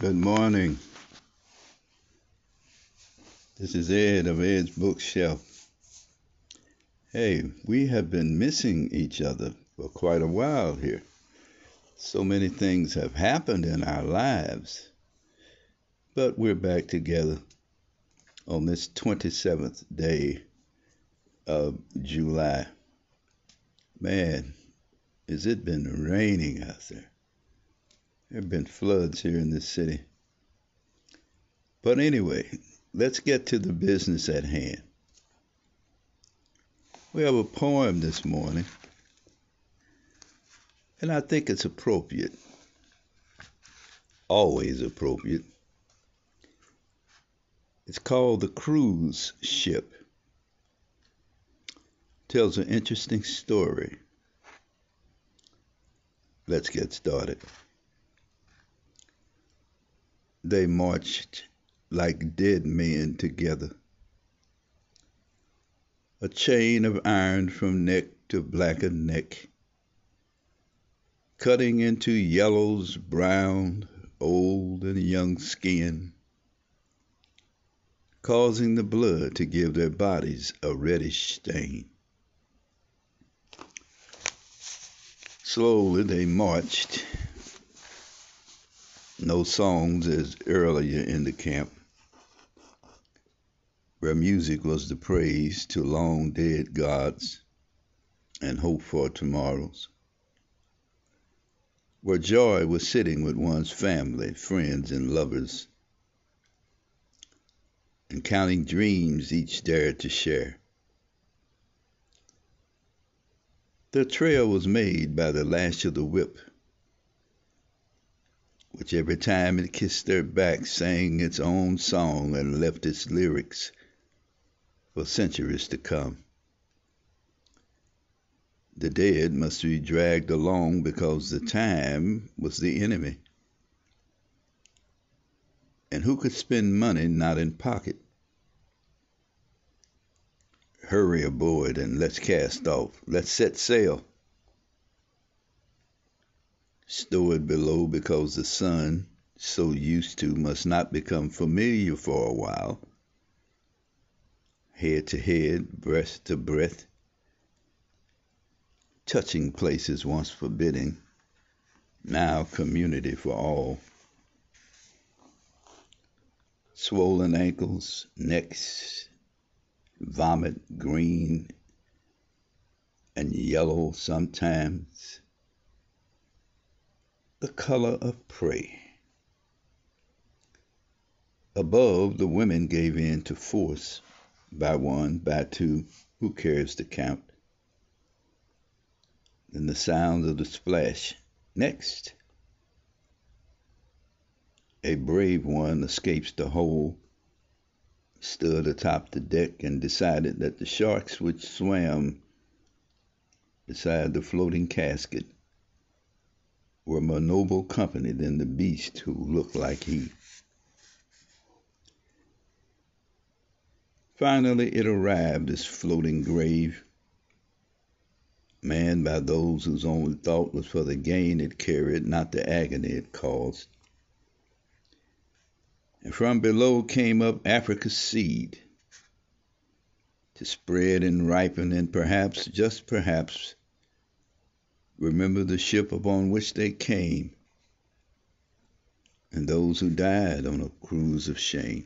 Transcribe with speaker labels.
Speaker 1: Good morning. This is Ed of Ed's Bookshelf. Hey, we have been missing each other for quite a while here. So many things have happened in our lives. But we're back together on this 27th day of July. Man, has it been raining out there? There have been floods here in this city. But anyway, let's get to the business at hand. We have a poem this morning, and I think it's appropriate, always appropriate. It's called The Cruise Ship. Tells an interesting story. Let's get started. They marched like dead men together. A chain of iron from neck to blackened neck, cutting into yellows, brown, old and young skin, causing the blood to give their bodies a reddish stain. Slowly they marched no songs as earlier in the camp, where music was the praise to long dead gods and hope for tomorrows, where joy was sitting with one's family, friends, and lovers, and counting dreams each dared to share. The trail was made by the lash of the whip which every time it kissed their back sang its own song and left its lyrics for centuries to come. The dead must be dragged along because the time was the enemy. And who could spend money not in pocket? Hurry aboard and let's cast off. Let's set sail stored below because the sun, so used to, must not become familiar for a while. Head to head, breast to breast, touching places once forbidding, now community for all. Swollen ankles, necks, vomit green and yellow sometimes the color of prey. Above, the women gave in to force, by one, by two, who cares to count? Then the sound of the splash. Next, a brave one escapes the hole, stood atop the deck, and decided that the sharks which swam beside the floating casket were more noble company than the beast who looked like he. Finally, it arrived, this floating grave, manned by those whose only thought was for the gain it carried, not the agony it caused. And from below came up Africa's seed to spread and ripen, and perhaps, just perhaps, remember the ship upon which they came and those who died on a cruise of shame.